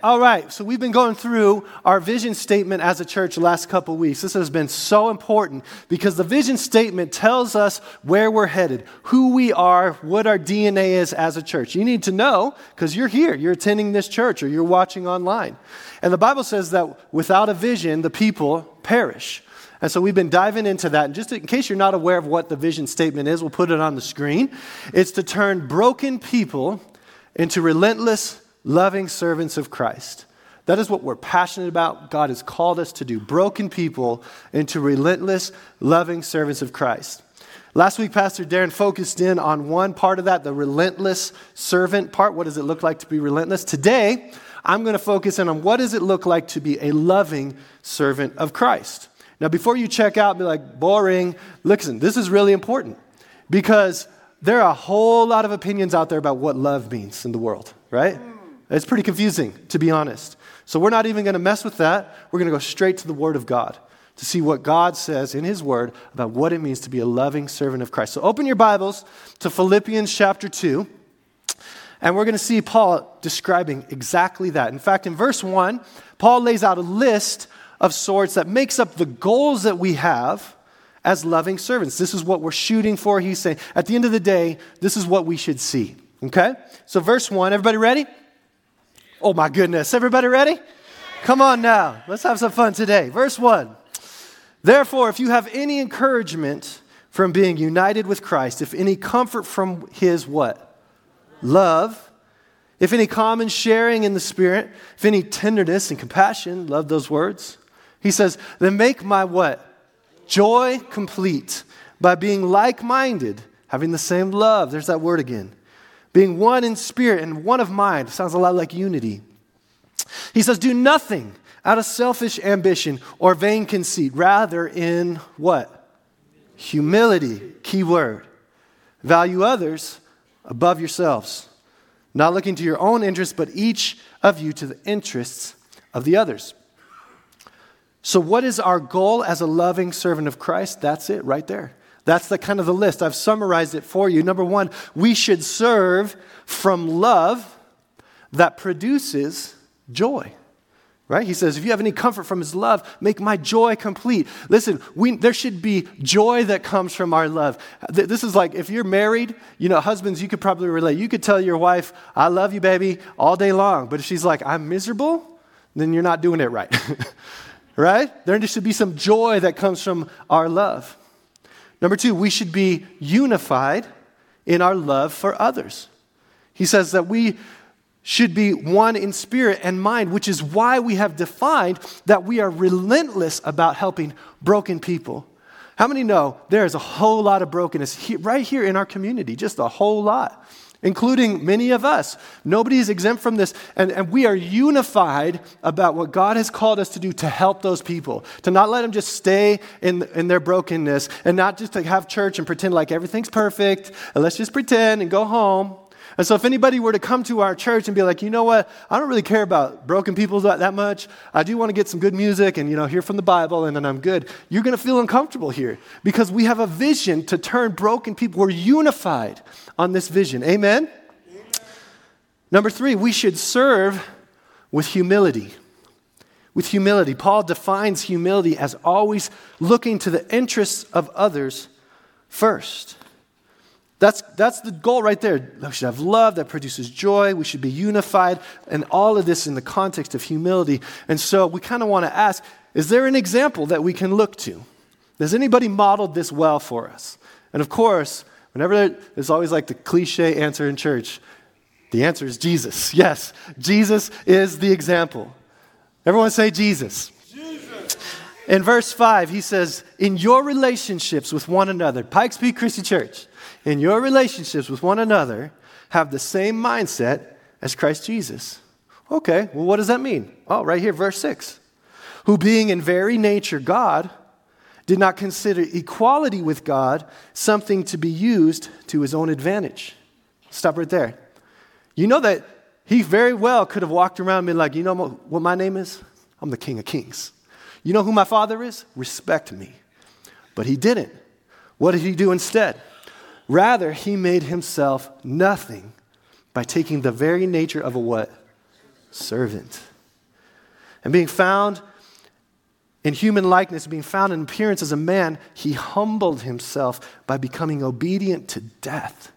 All right, so we've been going through our vision statement as a church the last couple weeks. This has been so important because the vision statement tells us where we're headed, who we are, what our DNA is as a church. You need to know because you're here, you're attending this church, or you're watching online. And the Bible says that without a vision, the people perish. And so we've been diving into that. And just in case you're not aware of what the vision statement is, we'll put it on the screen. It's to turn broken people into relentless, loving servants of Christ. That is what we're passionate about. God has called us to do broken people into relentless, loving servants of Christ. Last week, Pastor Darren focused in on one part of that, the relentless servant part. What does it look like to be relentless? Today, I'm going to focus in on what does it look like to be a loving servant of Christ. Now, before you check out be like, boring, listen, this is really important because there are a whole lot of opinions out there about what love means in the world, right? It's pretty confusing, to be honest. So we're not even going to mess with that. We're going to go straight to the Word of God to see what God says in His Word about what it means to be a loving servant of Christ. So open your Bibles to Philippians chapter 2, and we're going to see Paul describing exactly that. In fact, in verse 1, Paul lays out a list of sorts that makes up the goals that we have as loving servants. This is what we're shooting for. He's saying, at the end of the day, this is what we should see. Okay? So, verse 1, everybody ready? Oh my goodness. Everybody ready? Come on now. Let's have some fun today. Verse 1. Therefore, if you have any encouragement from being united with Christ, if any comfort from his what? Love, if any common sharing in the Spirit, if any tenderness and compassion, love those words. He says, then make my what? Joy complete by being like minded, having the same love. There's that word again being one in spirit and one of mind. Sounds a lot like unity. He says, Do nothing out of selfish ambition or vain conceit, rather in what? Humility, key word. Value others above yourselves, not looking to your own interests, but each of you to the interests of the others. So, what is our goal as a loving servant of Christ? That's it right there. That's the kind of the list. I've summarized it for you. Number one, we should serve from love that produces joy. Right? He says, if you have any comfort from his love, make my joy complete. Listen, we, there should be joy that comes from our love. This is like if you're married, you know, husbands, you could probably relate. You could tell your wife, I love you, baby, all day long. But if she's like, I'm miserable, then you're not doing it right. right? There should be some joy that comes from our love. Number two, we should be unified in our love for others. He says that we should be one in spirit and mind, which is why we have defined that we are relentless about helping broken people. How many know there is a whole lot of brokenness right here in our community? Just a whole lot including many of us. Nobody is exempt from this. And, and we are unified about what God has called us to do to help those people, to not let them just stay in, in their brokenness and not just to have church and pretend like everything's perfect and let's just pretend and go home. And so, if anybody were to come to our church and be like, you know what, I don't really care about broken people that, that much. I do want to get some good music and, you know, hear from the Bible and then I'm good. You're going to feel uncomfortable here because we have a vision to turn broken people. We're unified on this vision. Amen? Amen? Number three, we should serve with humility. With humility. Paul defines humility as always looking to the interests of others first. That's, that's the goal right there. We should have love that produces joy. We should be unified. And all of this in the context of humility. And so we kind of want to ask is there an example that we can look to? Has anybody modeled this well for us? And of course, whenever there's always like the cliche answer in church, the answer is Jesus. Yes, Jesus is the example. Everyone say Jesus. Jesus. In verse 5, he says, In your relationships with one another, Pikes Peak Christian Church, in your relationships with one another, have the same mindset as Christ Jesus. Okay, well, what does that mean? Oh, right here, verse 6. Who being in very nature God, did not consider equality with God something to be used to his own advantage. Stop right there. You know that he very well could have walked around and been like, you know what my name is? I'm the King of Kings. You know who my father is? Respect me. But he didn't. What did he do instead? Rather, he made himself nothing by taking the very nature of a what? Servant. And being found in human likeness, being found in appearance as a man, he humbled himself by becoming obedient to death,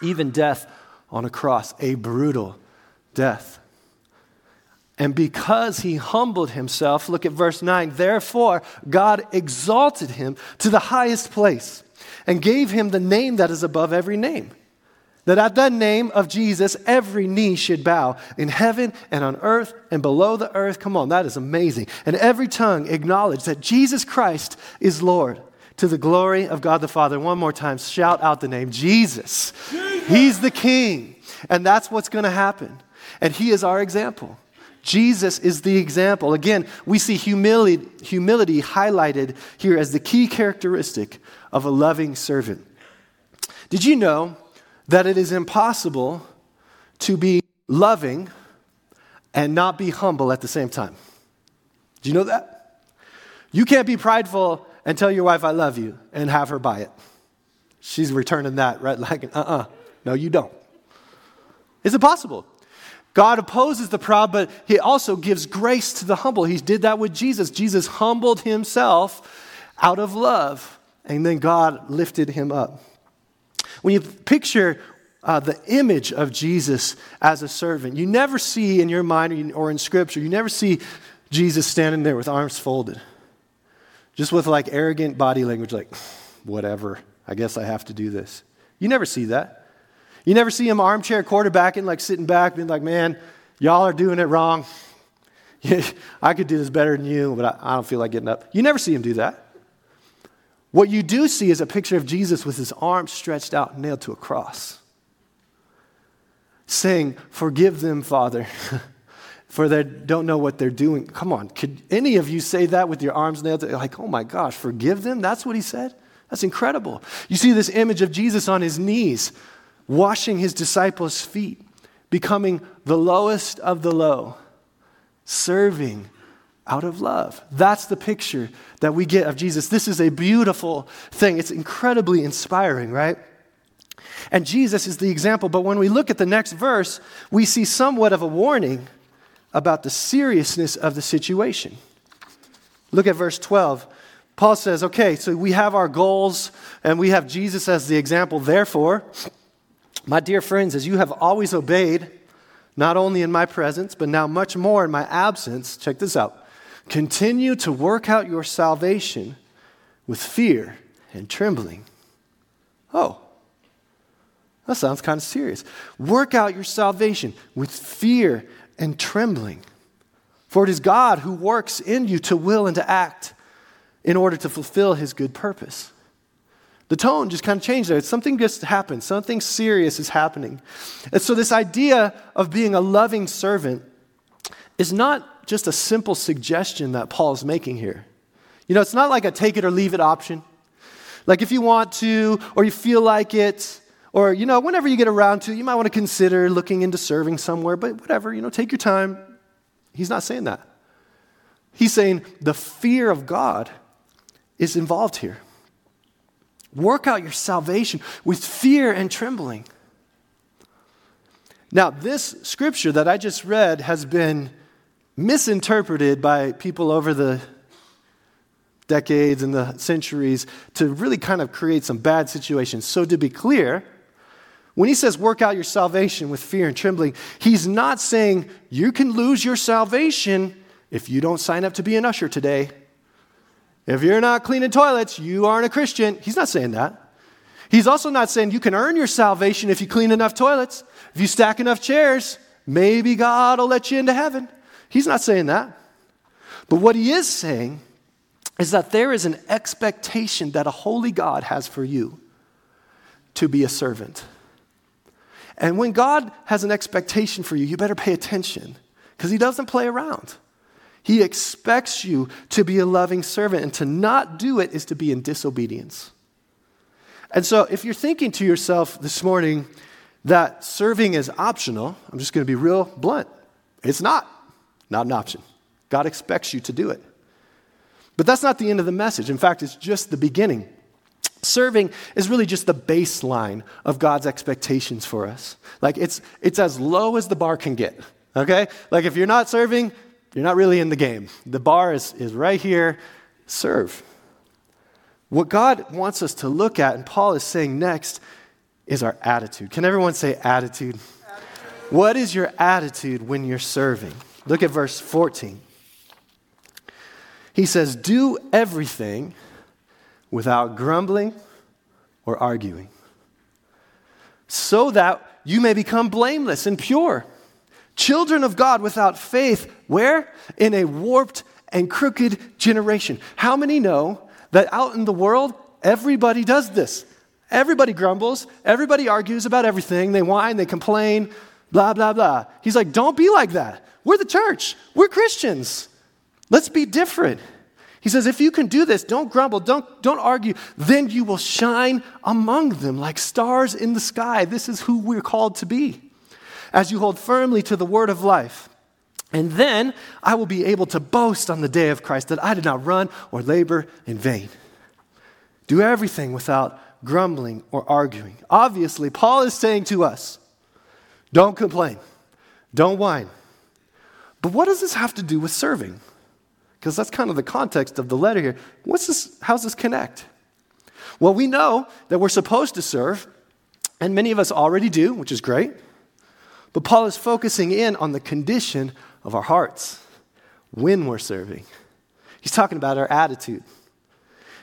even death on a cross, a brutal death. And because he humbled himself, look at verse 9, therefore God exalted him to the highest place and gave him the name that is above every name that at the name of Jesus, every knee should bow in heaven and on earth and below the earth. Come on, that is amazing. And every tongue acknowledge that Jesus Christ is Lord to the glory of God the Father. One more time, shout out the name Jesus. Jesus. He's the King. And that's what's going to happen. And He is our example. Jesus is the example. Again, we see humility, humility highlighted here as the key characteristic of a loving servant. Did you know that it is impossible to be loving and not be humble at the same time. Do you know that? You can't be prideful and tell your wife, I love you, and have her buy it. She's returning that, right? Like, uh uh-uh. uh No, you don't. It's impossible. God opposes the proud, but He also gives grace to the humble. He did that with Jesus. Jesus humbled Himself out of love, and then God lifted Him up. When you picture uh, the image of Jesus as a servant, you never see in your mind or in Scripture, you never see Jesus standing there with arms folded, just with like arrogant body language, like, whatever, I guess I have to do this. You never see that. You never see him armchair quarterbacking, like sitting back, being like, man, y'all are doing it wrong. I could do this better than you, but I don't feel like getting up. You never see him do that. What you do see is a picture of Jesus with his arms stretched out, nailed to a cross, saying, Forgive them, Father, for they don't know what they're doing. Come on, could any of you say that with your arms nailed to, like, oh my gosh, forgive them? That's what he said? That's incredible. You see this image of Jesus on his knees, washing his disciples' feet, becoming the lowest of the low, serving out of love. That's the picture that we get of Jesus. This is a beautiful thing. It's incredibly inspiring, right? And Jesus is the example. But when we look at the next verse, we see somewhat of a warning about the seriousness of the situation. Look at verse 12. Paul says, okay, so we have our goals and we have Jesus as the example. Therefore, my dear friends, as you have always obeyed, not only in my presence, but now much more in my absence, check this out Continue to work out your salvation with fear and trembling. Oh, that sounds kind of serious. Work out your salvation with fear and trembling. For it is God who works in you to will and to act in order to fulfill his good purpose. The tone just kind of changed there. Something just happened. Something serious is happening. And so, this idea of being a loving servant is not just a simple suggestion that Paul is making here. You know, it's not like a take it or leave it option. Like if you want to, or you feel like it, or, you know, whenever you get around to, you might want to consider looking into serving somewhere, but whatever, you know, take your time. He's not saying that. He's saying the fear of God is involved here. Work out your salvation with fear and trembling. Now, this scripture that I just read has been misinterpreted by people over the decades and the centuries to really kind of create some bad situations. So, to be clear, when he says work out your salvation with fear and trembling, he's not saying you can lose your salvation if you don't sign up to be an usher today. If you're not cleaning toilets, you aren't a Christian. He's not saying that. He's also not saying you can earn your salvation if you clean enough toilets. If you stack enough chairs, maybe God will let you into heaven. He's not saying that. But what he is saying is that there is an expectation that a holy God has for you to be a servant. And when God has an expectation for you, you better pay attention because he doesn't play around. He expects you to be a loving servant, and to not do it is to be in disobedience. And so, if you're thinking to yourself this morning that serving is optional, I'm just going to be real blunt. It's not. Not an option. God expects you to do it. But that's not the end of the message. In fact, it's just the beginning. Serving is really just the baseline of God's expectations for us. Like it's, it's as low as the bar can get, okay? Like if you're not serving, you're not really in the game. The bar is, is right here. Serve. What God wants us to look at, and Paul is saying next, is our attitude. Can everyone say attitude? attitude? What is your attitude when you're serving? Look at verse 14. He says, Do everything without grumbling or arguing, so that you may become blameless and pure. Children of God without faith, where? In a warped and crooked generation. How many know that out in the world, everybody does this? Everybody grumbles, everybody argues about everything, they whine, they complain, blah, blah, blah. He's like, don't be like that. We're the church, we're Christians. Let's be different. He says, if you can do this, don't grumble, don't, don't argue, then you will shine among them like stars in the sky. This is who we're called to be. As you hold firmly to the word of life. And then I will be able to boast on the day of Christ that I did not run or labor in vain. Do everything without grumbling or arguing. Obviously, Paul is saying to us, don't complain, don't whine. But what does this have to do with serving? Because that's kind of the context of the letter here. What's this, how's this connect? Well, we know that we're supposed to serve, and many of us already do, which is great. But Paul is focusing in on the condition of our hearts when we're serving. He's talking about our attitude.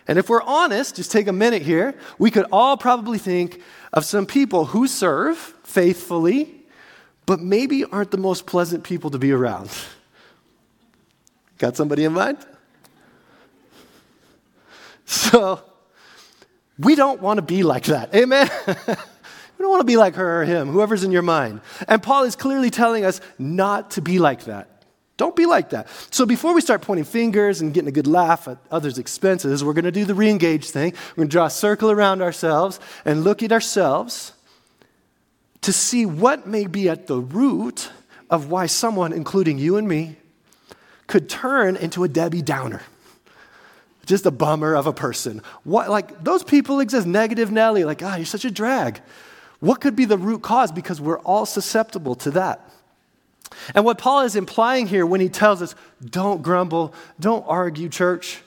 And if we're honest, just take a minute here, we could all probably think of some people who serve faithfully, but maybe aren't the most pleasant people to be around. Got somebody in mind? So, we don't want to be like that. Amen? we don't want to be like her or him, whoever's in your mind. And Paul is clearly telling us not to be like that. Don't be like that. So, before we start pointing fingers and getting a good laugh at others' expenses, we're going to do the re engage thing. We're going to draw a circle around ourselves and look at ourselves to see what may be at the root of why someone, including you and me, could turn into a Debbie Downer. Just a bummer of a person. What, like, those people exist. Negative Nelly, like, ah, oh, you're such a drag. What could be the root cause? Because we're all susceptible to that. And what Paul is implying here when he tells us, don't grumble, don't argue, church,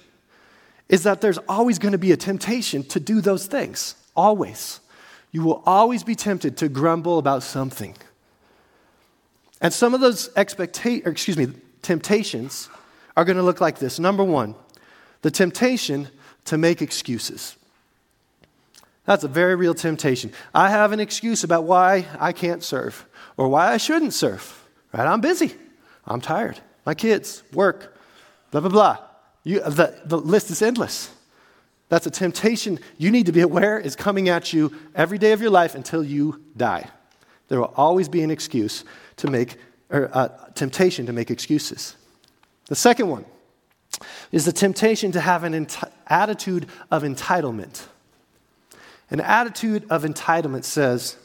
is that there's always going to be a temptation to do those things. Always. You will always be tempted to grumble about something. And some of those expectations, excuse me, temptations are going to look like this. Number one, the temptation to make excuses. That's a very real temptation. I have an excuse about why I can't serve or why I shouldn't serve. Right? I'm busy. I'm tired. My kids, work, blah, blah, blah. You, the, the list is endless. That's a temptation you need to be aware is coming at you every day of your life until you die. There will always be an excuse to make or uh, temptation to make excuses. The second one is the temptation to have an enti- attitude of entitlement. An attitude of entitlement says,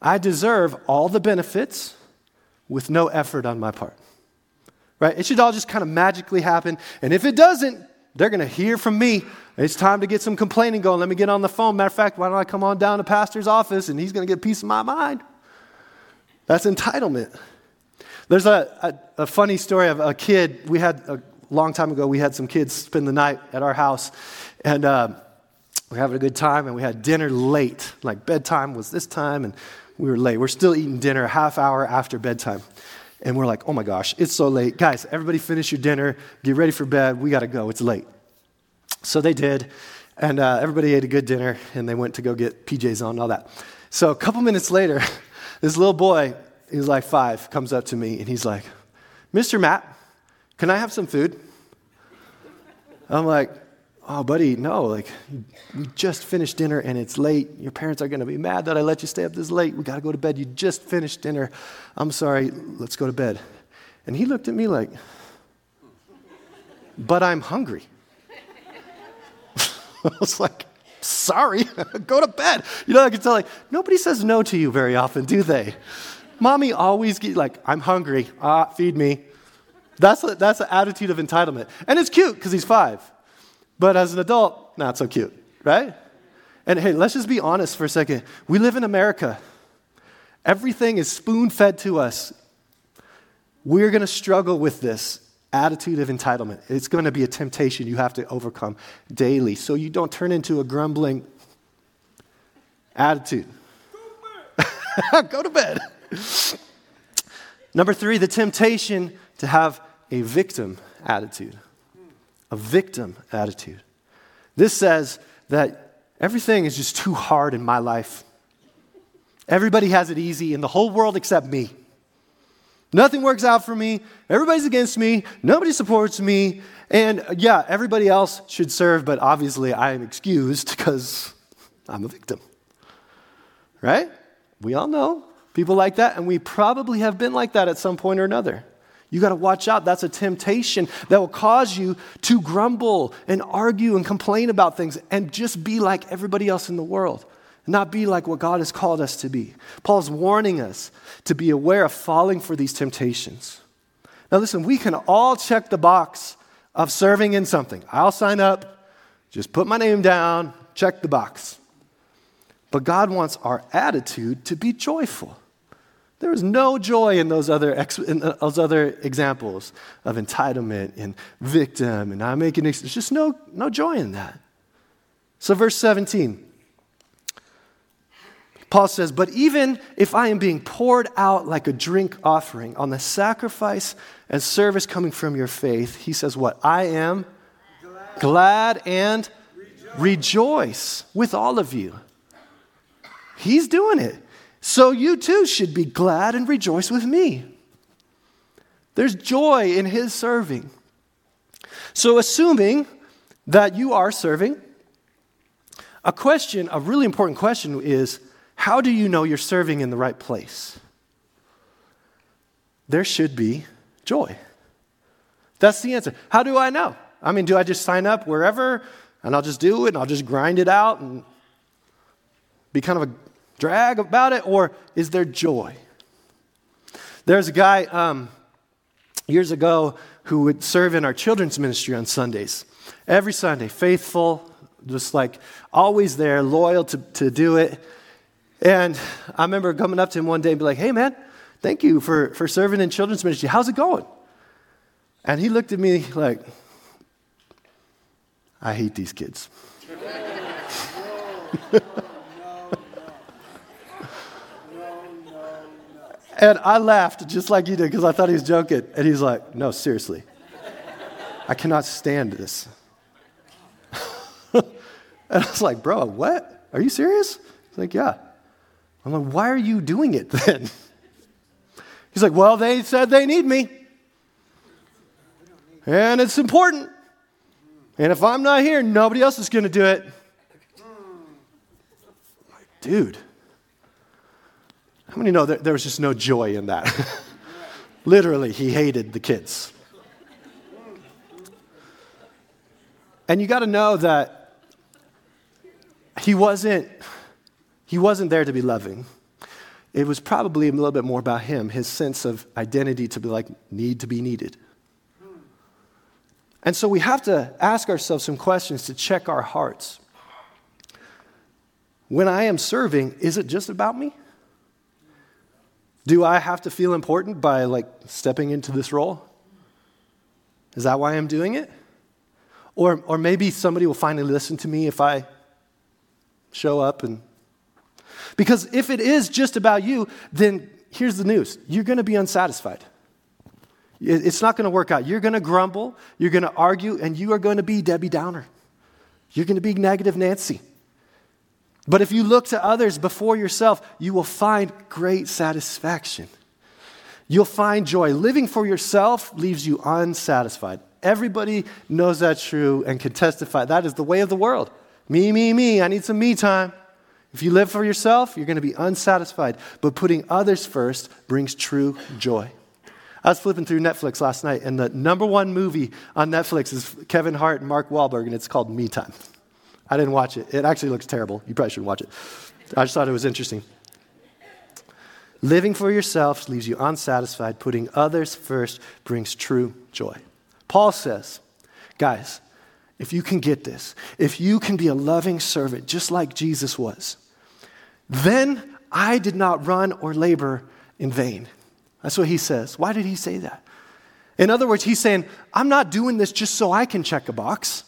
I deserve all the benefits with no effort on my part. Right? It should all just kind of magically happen. And if it doesn't, they're going to hear from me. It's time to get some complaining going. Let me get on the phone. Matter of fact, why don't I come on down to pastor's office and he's going to get piece of my mind? That's entitlement. There's a, a, a, funny story of a kid. We had a long time ago, we had some kids spend the night at our house, and uh, we were having a good time, and we had dinner late. Like bedtime was this time, and we were late. We're still eating dinner half hour after bedtime. And we're like, oh my gosh, it's so late. Guys, everybody finish your dinner, get ready for bed. We got to go. It's late. So they did. And uh, everybody ate a good dinner, and they went to go get PJs on and all that. So a couple minutes later, this little boy he's like five, comes up to me and he's like, Mr. Matt, can I have some food? I'm like, oh, buddy, no. Like, we just finished dinner and it's late. Your parents are going to be mad that I let you stay up this late. We got to go to bed. You just finished dinner. I'm sorry. Let's go to bed. And he looked at me like, but I'm hungry. I was like, sorry, go to bed. You know, I can tell, like, nobody says no to you very often, do they? Mommy always get like, I'm hungry. Ah, feed me. That's a, that's an attitude of entitlement. And it's cute because he's five. But as an adult, not so cute, right? And hey, let's just be honest for a second. We live in America. Everything is spoon fed to us. we're going to struggle with this attitude of entitlement. It's going to be a temptation you have to overcome daily so you don't turn into a grumbling attitude. Go to bed. Number three, the temptation to have a victim attitude. A victim attitude. This says that everything is just too hard in my life. Everybody has it easy in the whole world except me. Nothing works out for me. Everybody's against me. Nobody supports me. And uh, yeah, everybody else should serve, but obviously I am excused because I'm a victim. Right? We all know people like that, and we probably have been like that at some point or another. You got to watch out. That's a temptation that will cause you to grumble and argue and complain about things and just be like everybody else in the world, not be like what God has called us to be. Paul's warning us to be aware of falling for these temptations. Now, listen, we can all check the box of serving in something. I'll sign up, just put my name down, check the box. But God wants our attitude to be joyful. There is no joy in those other, ex- in those other examples of entitlement and victim and I'm making there's just no, no joy in that. So, verse 17, Paul says, But even if I am being poured out like a drink offering on the sacrifice and service coming from your faith, he says, What? I am glad, glad and rejoice. rejoice with all of you. He's doing it. So you too should be glad and rejoice with me. There's joy in his serving. So, assuming that you are serving, a question, a really important question is how do you know you're serving in the right place? There should be joy. That's the answer. How do I know? I mean, do I just sign up wherever and I'll just do it and I'll just grind it out and be kind of a drag about it, or is there joy? There's a guy um, years ago who would serve in our children's ministry on Sundays. Every Sunday, faithful, just like always there, loyal to, to do it. And I remember coming up to him one day and be like, hey, man, thank you for, for serving in children's ministry. How's it going? And he looked at me like, I hate these kids. And I laughed just like you did because I thought he was joking. And he's like, No, seriously. I cannot stand this. and I was like, Bro, what? Are you serious? He's like, Yeah. I'm like, Why are you doing it then? He's like, Well, they said they need me. And it's important. And if I'm not here, nobody else is going to do it. Like, dude. How many know that there was just no joy in that? Literally, he hated the kids. And you got to know that he wasn't he wasn't there to be loving. It was probably a little bit more about him, his sense of identity to be like need to be needed. And so we have to ask ourselves some questions to check our hearts. When I am serving, is it just about me? Do I have to feel important by like stepping into this role? Is that why I'm doing it? Or, or maybe somebody will finally listen to me if I show up and. Because if it is just about you, then here's the news you're going to be unsatisfied. It's not going to work out. You're going to grumble, you're going to argue, and you are going to be Debbie Downer. You're going to be negative Nancy. But if you look to others before yourself, you will find great satisfaction. You'll find joy. Living for yourself leaves you unsatisfied. Everybody knows that's true and can testify. That is the way of the world. Me, me, me. I need some me time. If you live for yourself, you're going to be unsatisfied. But putting others first brings true joy. I was flipping through Netflix last night, and the number one movie on Netflix is Kevin Hart and Mark Wahlberg, and it's called Me Time. I didn't watch it. It actually looks terrible. You probably shouldn't watch it. I just thought it was interesting. Living for yourself leaves you unsatisfied. Putting others first brings true joy. Paul says, guys, if you can get this, if you can be a loving servant just like Jesus was, then I did not run or labor in vain. That's what he says. Why did he say that? In other words, he's saying, I'm not doing this just so I can check a box.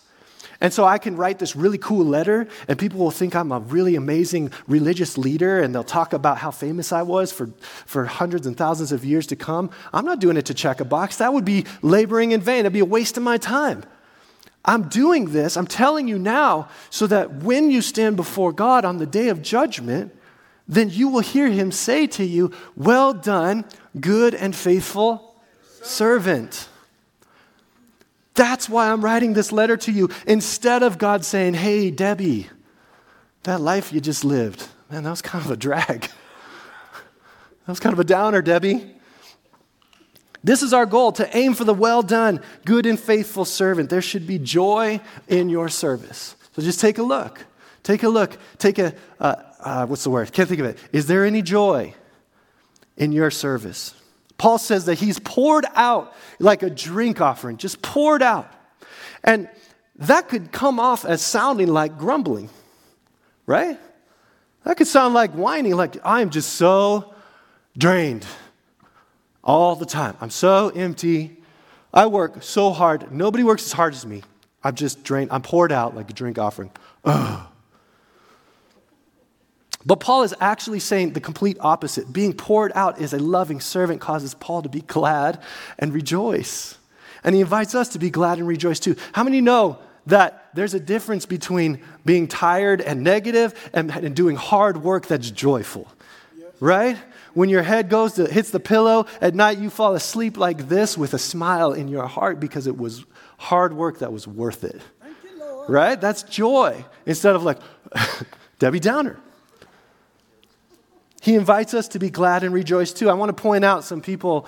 And so I can write this really cool letter, and people will think I'm a really amazing religious leader, and they'll talk about how famous I was for, for hundreds and thousands of years to come. I'm not doing it to check a box. That would be laboring in vain, it'd be a waste of my time. I'm doing this, I'm telling you now, so that when you stand before God on the day of judgment, then you will hear him say to you, Well done, good and faithful servant. That's why I'm writing this letter to you. Instead of God saying, Hey, Debbie, that life you just lived, man, that was kind of a drag. that was kind of a downer, Debbie. This is our goal to aim for the well done, good and faithful servant. There should be joy in your service. So just take a look. Take a look. Take a, uh, uh, what's the word? Can't think of it. Is there any joy in your service? Paul says that he's poured out like a drink offering, just poured out. And that could come off as sounding like grumbling, right? That could sound like whining, like I'm just so drained all the time. I'm so empty. I work so hard. Nobody works as hard as me. I'm just drained. I'm poured out like a drink offering. Ugh. But Paul is actually saying the complete opposite. Being poured out as a loving servant causes Paul to be glad and rejoice. And he invites us to be glad and rejoice too. How many know that there's a difference between being tired and negative and, and doing hard work that's joyful? Yes. Right? When your head goes to, hits the pillow at night, you fall asleep like this with a smile in your heart because it was hard work that was worth it. You, right? That's joy instead of like Debbie Downer. He invites us to be glad and rejoice too. I want to point out some people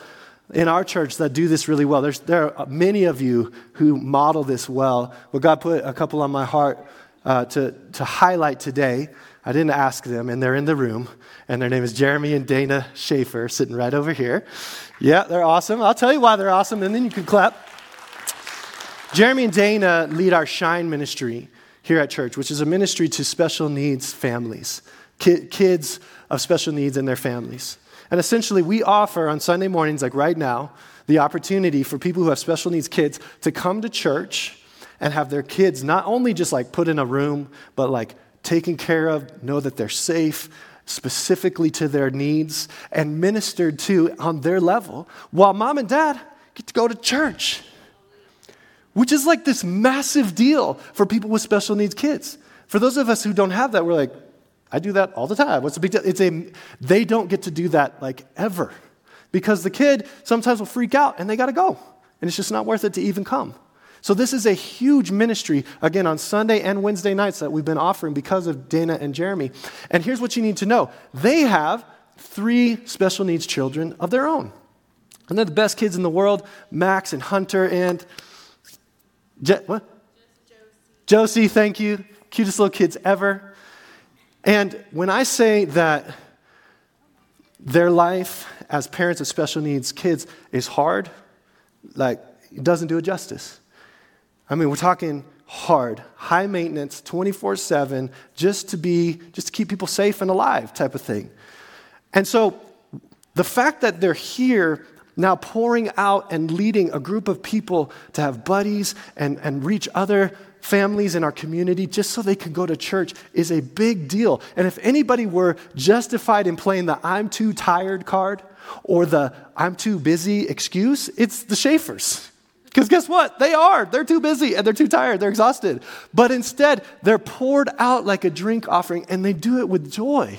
in our church that do this really well. There's, there are many of you who model this well. But God put a couple on my heart uh, to, to highlight today. I didn't ask them, and they're in the room. And their name is Jeremy and Dana Schaefer, sitting right over here. Yeah, they're awesome. I'll tell you why they're awesome, and then you can clap. Jeremy and Dana lead our Shine ministry here at church, which is a ministry to special needs families, kids of special needs and their families. And essentially, we offer on Sunday mornings, like right now, the opportunity for people who have special needs kids to come to church and have their kids not only just like put in a room, but like taken care of, know that they're safe, specifically to their needs, and ministered to on their level, while mom and dad get to go to church, which is like this massive deal for people with special needs kids. For those of us who don't have that, we're like, I do that all the time. What's the big deal? It's a, they don't get to do that like ever because the kid sometimes will freak out and they got to go. And it's just not worth it to even come. So, this is a huge ministry, again, on Sunday and Wednesday nights that we've been offering because of Dana and Jeremy. And here's what you need to know they have three special needs children of their own. And they're the best kids in the world Max and Hunter and. Je- what? Josie. Josie, thank you. Cutest little kids ever. And when I say that their life as parents of special needs kids is hard, like, it doesn't do it justice. I mean, we're talking hard, high maintenance, 24 7, just to be, just to keep people safe and alive type of thing. And so the fact that they're here now pouring out and leading a group of people to have buddies and, and reach other families in our community just so they can go to church is a big deal. And if anybody were justified in playing the I'm too tired card or the I'm too busy excuse, it's the Schaefers. Because guess what? They are. They're too busy and they're too tired. They're exhausted. But instead, they're poured out like a drink offering and they do it with joy.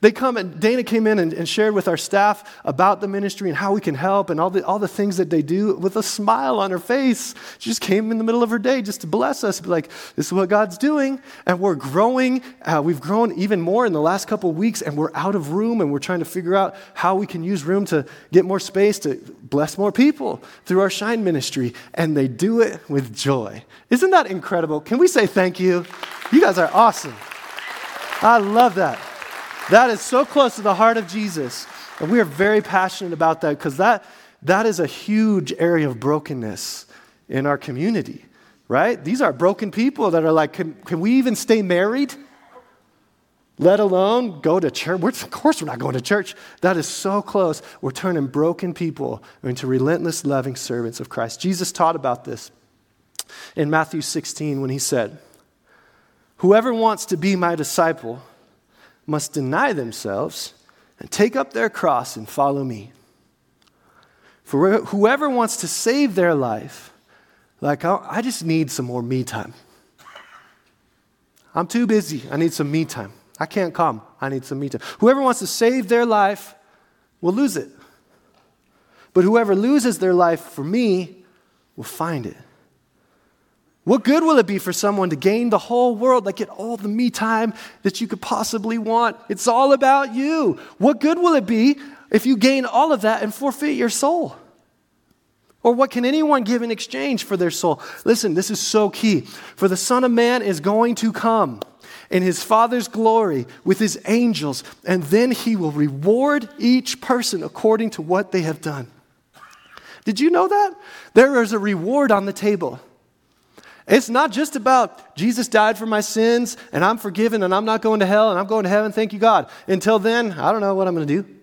They come and Dana came in and, and, shared with our staff about the ministry and how we can help and all the, all the things that they do with a smile on her face. She just came in the middle of her day just to bless us, be like, this is what God's doing. And we're growing. Uh, we've grown even more in the last couple of weeks and we're out of room and we're trying to figure out how we can use room to get more space to bless more people through our Shine ministry. And they do it with joy. Isn't that incredible? Can we say thank you? You guys are awesome. I love that. That is so close to the heart of Jesus. And we are very passionate about that because that, that is a huge area of brokenness in our community, right? These are broken people that are like, can, can we even stay married? let alone go to church. We're, of course, we're not going to church. That is so close. We're turning broken people into relentless, loving servants of Christ. Jesus taught about this in Matthew 16 when he said, Whoever wants to be my disciple must deny themselves and take up their cross and follow me. For whoever wants to save their life, like, I just need some more me time. I'm too busy. I need some me time. I can't come. I need some me time. Whoever wants to save their life will lose it. But whoever loses their life for me will find it. What good will it be for someone to gain the whole world, like get all the me time that you could possibly want? It's all about you. What good will it be if you gain all of that and forfeit your soul? Or what can anyone give in exchange for their soul? Listen, this is so key. For the Son of Man is going to come in his Father's glory with his angels, and then he will reward each person according to what they have done. Did you know that? There is a reward on the table. It's not just about Jesus died for my sins and I'm forgiven and I'm not going to hell and I'm going to heaven. Thank you, God. Until then, I don't know what I'm going to do.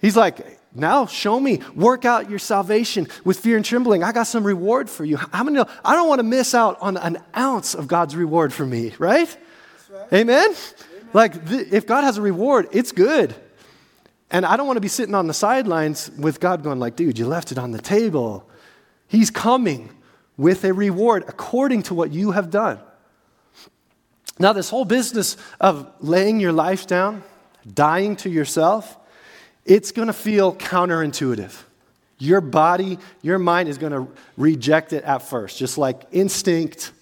He's like, now show me, work out your salvation with fear and trembling. I got some reward for you. I'm gonna, I don't want to miss out on an ounce of God's reward for me, right? right. Amen? Amen? Like, th- if God has a reward, it's good. And I don't want to be sitting on the sidelines with God going like, dude, you left it on the table. He's coming with a reward according to what you have done. Now, this whole business of laying your life down, dying to yourself, it's going to feel counterintuitive. Your body, your mind is going to reject it at first, just like instinct.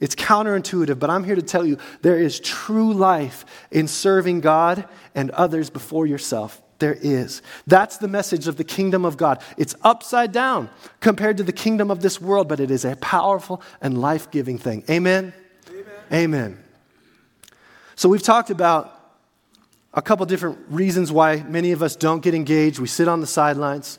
It's counterintuitive, but I'm here to tell you there is true life in serving God and others before yourself. There is. That's the message of the kingdom of God. It's upside down compared to the kingdom of this world, but it is a powerful and life giving thing. Amen? Amen? Amen. So we've talked about a couple different reasons why many of us don't get engaged. We sit on the sidelines.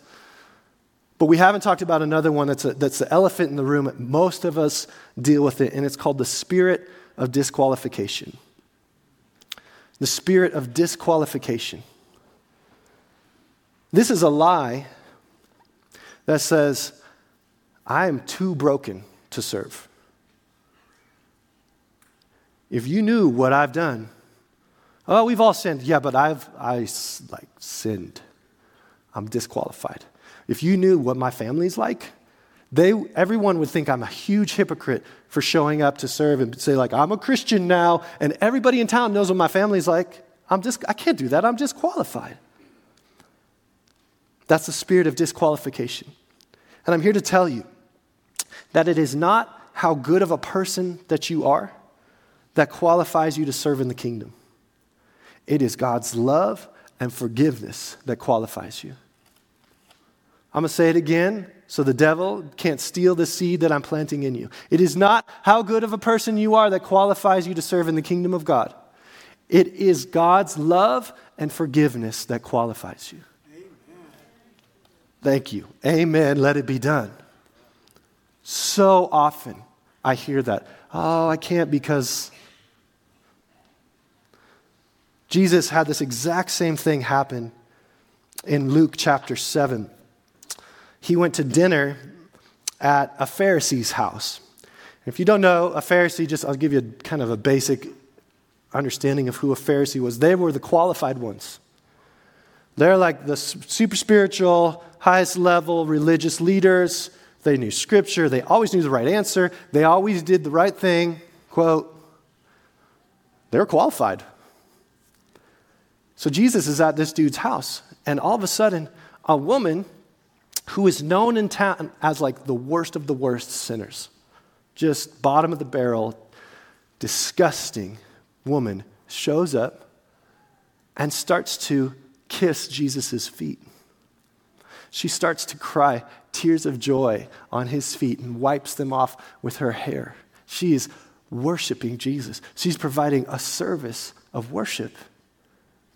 But we haven't talked about another one that's, a, that's the elephant in the room. Most of us deal with it, and it's called the spirit of disqualification. The spirit of disqualification. This is a lie that says, I am too broken to serve. If you knew what I've done, oh, we've all sinned. Yeah, but I've I like sinned. I'm disqualified. If you knew what my family's like, they, everyone would think I'm a huge hypocrite for showing up to serve and say, like, I'm a Christian now, and everybody in town knows what my family's like. I'm just, I can't do that. I'm disqualified. That's the spirit of disqualification. And I'm here to tell you that it is not how good of a person that you are that qualifies you to serve in the kingdom. It is God's love and forgiveness that qualifies you. I'm going to say it again so the devil can't steal the seed that I'm planting in you. It is not how good of a person you are that qualifies you to serve in the kingdom of God. It is God's love and forgiveness that qualifies you. Thank you. Amen. Let it be done. So often I hear that. Oh, I can't because Jesus had this exact same thing happen in Luke chapter 7. He went to dinner at a Pharisee's house. If you don't know, a Pharisee, just I'll give you kind of a basic understanding of who a Pharisee was. They were the qualified ones. They're like the super spiritual, highest level religious leaders. They knew scripture. They always knew the right answer. They always did the right thing. Quote, they were qualified. So Jesus is at this dude's house, and all of a sudden, a woman who is known in town as like the worst of the worst sinners, just bottom of the barrel, disgusting woman, shows up and starts to kiss Jesus' feet. She starts to cry tears of joy on his feet and wipes them off with her hair. She is worshiping Jesus. She's providing a service of worship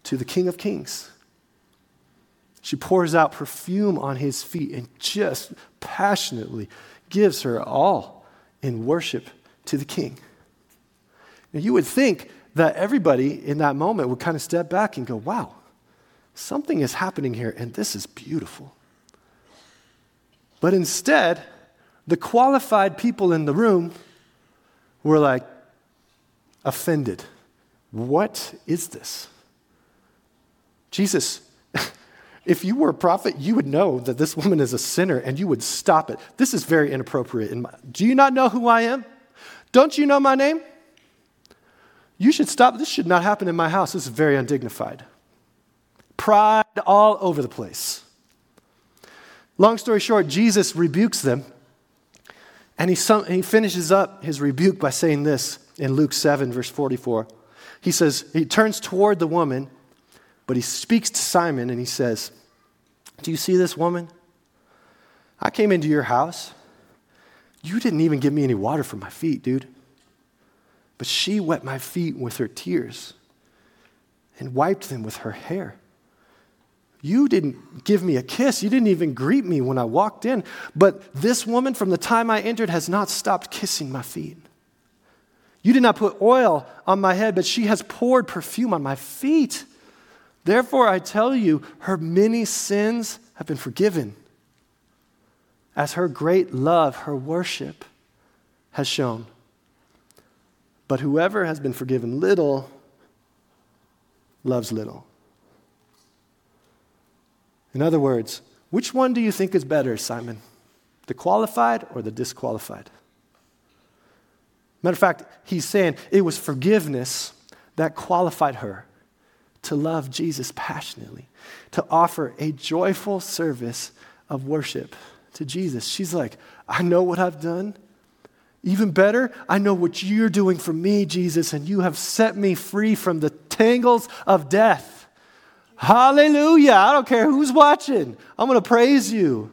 to the King of Kings. She pours out perfume on his feet and just passionately gives her all in worship to the King. Now, you would think that everybody in that moment would kind of step back and go, wow, something is happening here, and this is beautiful. But instead, the qualified people in the room were like offended. What is this? Jesus, if you were a prophet, you would know that this woman is a sinner and you would stop it. This is very inappropriate. My, do you not know who I am? Don't you know my name? You should stop. This should not happen in my house. This is very undignified. Pride all over the place. Long story short, Jesus rebukes them, and he, he finishes up his rebuke by saying this in Luke 7, verse 44. He says, he turns toward the woman, but he speaks to Simon and he says, Do you see this woman? I came into your house. You didn't even give me any water for my feet, dude. But she wet my feet with her tears and wiped them with her hair. You didn't give me a kiss. You didn't even greet me when I walked in. But this woman, from the time I entered, has not stopped kissing my feet. You did not put oil on my head, but she has poured perfume on my feet. Therefore, I tell you, her many sins have been forgiven, as her great love, her worship, has shown. But whoever has been forgiven little loves little. In other words, which one do you think is better, Simon? The qualified or the disqualified? Matter of fact, he's saying it was forgiveness that qualified her to love Jesus passionately, to offer a joyful service of worship to Jesus. She's like, I know what I've done. Even better, I know what you're doing for me, Jesus, and you have set me free from the tangles of death. Hallelujah. I don't care who's watching. I'm going to praise you,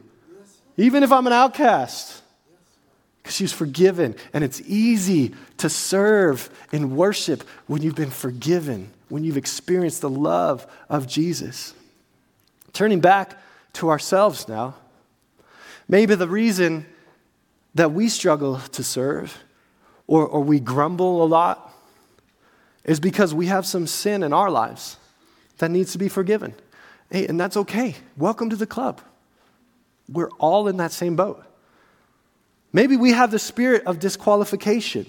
even if I'm an outcast. Because she's forgiven. And it's easy to serve in worship when you've been forgiven, when you've experienced the love of Jesus. Turning back to ourselves now, maybe the reason that we struggle to serve or, or we grumble a lot is because we have some sin in our lives that needs to be forgiven. Hey, and that's okay. Welcome to the club. We're all in that same boat. Maybe we have the spirit of disqualification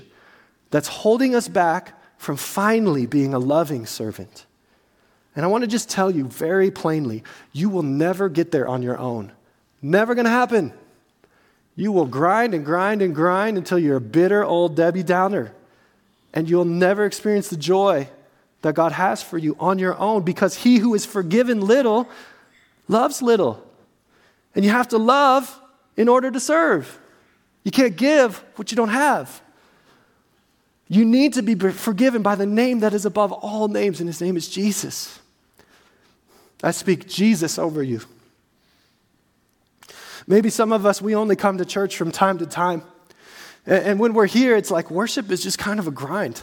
that's holding us back from finally being a loving servant. And I want to just tell you very plainly you will never get there on your own. Never going to happen. You will grind and grind and grind until you're a bitter old Debbie Downer. And you'll never experience the joy that God has for you on your own because he who is forgiven little loves little. And you have to love in order to serve. You can't give what you don't have. You need to be forgiven by the name that is above all names, and his name is Jesus. I speak Jesus over you. Maybe some of us, we only come to church from time to time. And when we're here, it's like worship is just kind of a grind.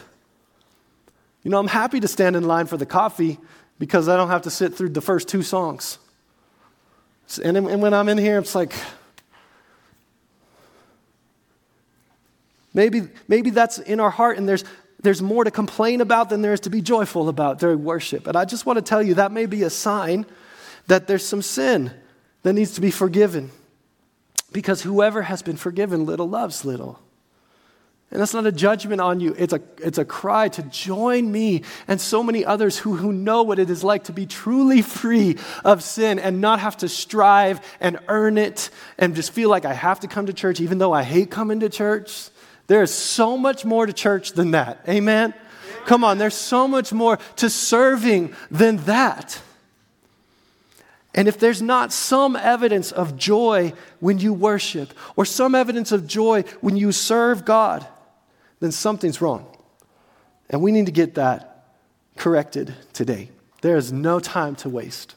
You know, I'm happy to stand in line for the coffee because I don't have to sit through the first two songs. And, and when I'm in here, it's like, maybe, maybe that's in our heart and there's, there's more to complain about than there is to be joyful about during worship. And I just want to tell you that may be a sign that there's some sin that needs to be forgiven. Because whoever has been forgiven little loves little. And that's not a judgment on you. It's a, it's a cry to join me and so many others who, who know what it is like to be truly free of sin and not have to strive and earn it and just feel like I have to come to church even though I hate coming to church. There is so much more to church than that. Amen? Come on, there's so much more to serving than that. And if there's not some evidence of joy when you worship or some evidence of joy when you serve God, then something's wrong. And we need to get that corrected today. There is no time to waste.